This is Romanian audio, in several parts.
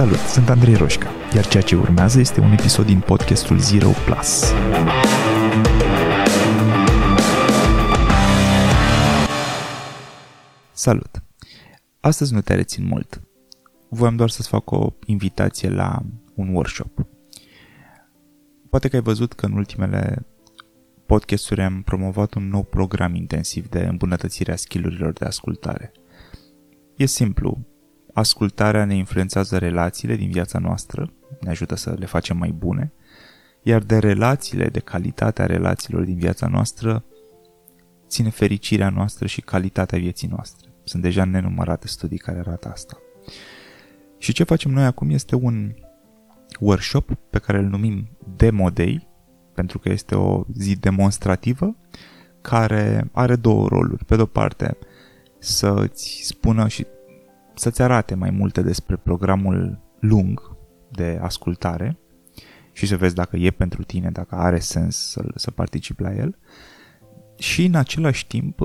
Salut, sunt Andrei Roșca, iar ceea ce urmează este un episod din podcastul Zero Plus. Salut! Astăzi nu te rețin mult. Voiam doar să-ți fac o invitație la un workshop. Poate că ai văzut că în ultimele podcasturi am promovat un nou program intensiv de îmbunătățire a skillurilor de ascultare. E simplu, ascultarea ne influențează relațiile din viața noastră, ne ajută să le facem mai bune, iar de relațiile, de calitatea relațiilor din viața noastră, ține fericirea noastră și calitatea vieții noastre. Sunt deja nenumărate studii care arată asta. Și ce facem noi acum este un workshop pe care îl numim Demo Day, pentru că este o zi demonstrativă care are două roluri. Pe de-o parte, să-ți spună și să-ți arate mai multe despre programul lung de ascultare și să vezi dacă e pentru tine, dacă are sens să, să participi la el. Și în același timp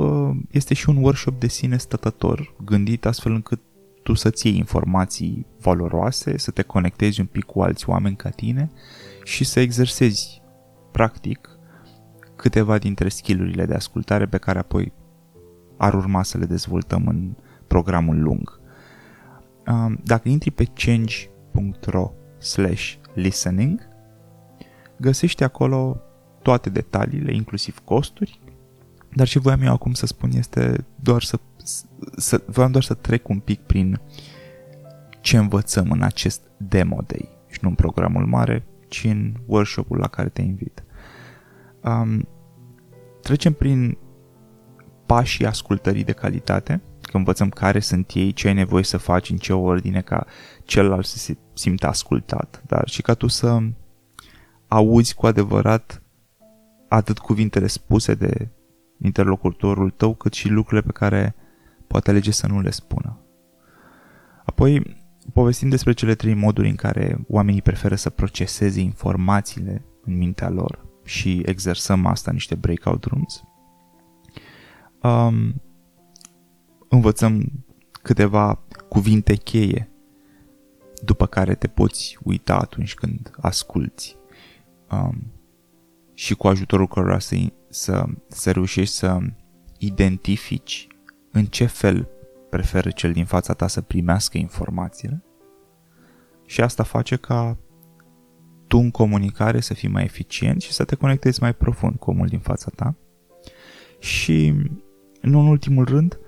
este și un workshop de sine stătător, gândit astfel încât tu să-ți iei informații valoroase, să te conectezi un pic cu alți oameni ca tine și să exersezi practic câteva dintre skillurile de ascultare pe care apoi ar urma să le dezvoltăm în programul lung. Dacă intri pe change.ro slash listening, găsești acolo toate detaliile, inclusiv costuri, dar ce voiam eu acum să spun este doar să, să voiam doar să trec un pic prin ce învățăm în acest demo day și nu în programul mare, ci în workshop-ul la care te invit. Um, trecem prin pașii ascultării de calitate, că învățăm care sunt ei, ce ai nevoie să faci, în ce ordine, ca celălalt să se simtă ascultat, dar și ca tu să auzi cu adevărat atât cuvintele spuse de interlocutorul tău, cât și lucrurile pe care poate alege să nu le spună. Apoi povestim despre cele trei moduri în care oamenii preferă să proceseze informațiile în mintea lor și exersăm asta în niște breakout rooms. Um, învățăm câteva cuvinte cheie după care te poți uita atunci când asculți um, și cu ajutorul cărora să, să, să reușești să identifici în ce fel preferă cel din fața ta să primească informațiile și asta face ca tu în comunicare să fii mai eficient și să te conectezi mai profund cu omul din fața ta. Și, nu în ultimul rând,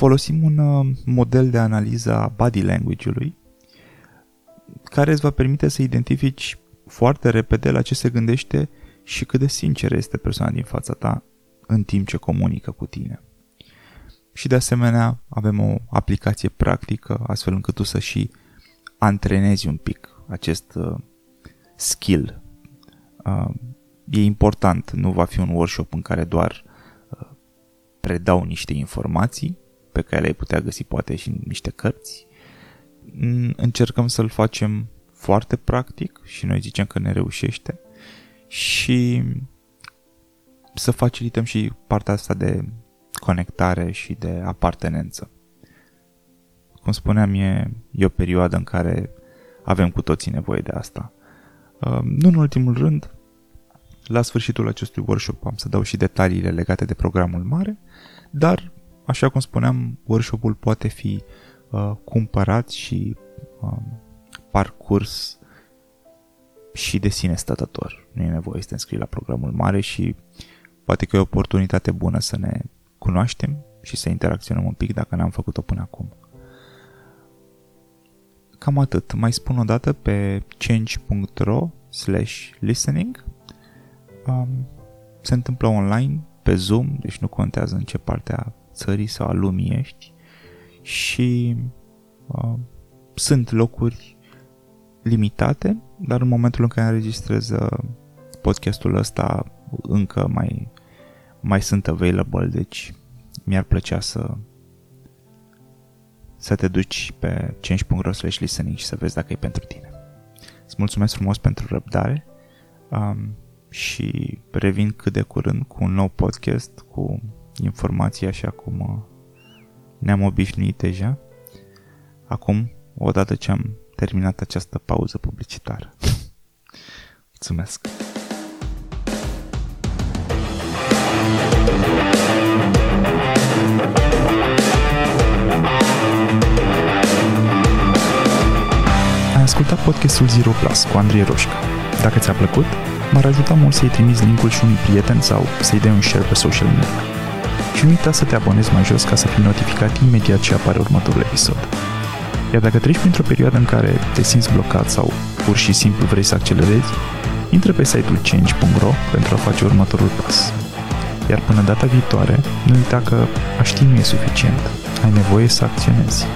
folosim un uh, model de analiză a body language-ului care îți va permite să identifici foarte repede la ce se gândește și cât de sinceră este persoana din fața ta în timp ce comunică cu tine. Și de asemenea avem o aplicație practică astfel încât tu să și antrenezi un pic acest uh, skill. Uh, e important, nu va fi un workshop în care doar uh, predau niște informații pe care le-ai putea găsi poate și în niște cărți. Încercăm să-l facem foarte practic și noi zicem că ne reușește și să facilităm și partea asta de conectare și de apartenență. Cum spuneam, e, e o perioadă în care avem cu toții nevoie de asta. Uh, nu în ultimul rând, la sfârșitul acestui workshop am să dau și detaliile legate de programul mare, dar, așa cum spuneam, workshopul poate fi uh, cumpărat și uh, parcurs și de sine stătător. Nu e nevoie să te înscrii la programul mare și poate că e o oportunitate bună să ne cunoaștem și să interacționăm un pic dacă n-am făcut-o până acum. Cam atât. Mai spun o dată pe change.ro slash listening. Um, se întâmplă online, pe Zoom, deci nu contează în ce parte a țării sau a lumii ești. Și uh, sunt locuri limitate, dar în momentul în care înregistrez uh, podcastul ăsta încă mai, mai sunt available, deci mi-ar plăcea să să te duci pe change.ro slash listening și să vezi dacă e pentru tine. Îți mulțumesc frumos pentru răbdare um, și revin cât de curând cu un nou podcast cu informații așa cum uh, ne-am obișnuit deja. Acum, odată ce am terminat această pauză publicitară. Mulțumesc! Ai ascultat podcastul Zero Plus cu Andrei Roșca. Dacă ți-a plăcut, m-ar ajuta mult să-i trimiți linkul și unui prieten sau să-i dai un share pe social media. Și nu uita să te abonezi mai jos ca să fii notificat imediat ce apare următorul episod. Iar dacă treci printr-o perioadă în care te simți blocat sau pur și simplu vrei să accelerezi, intră pe site-ul change.ro pentru a face următorul pas. Iar până data viitoare, nu uita că a ști nu e suficient. Ai nevoie să acționezi.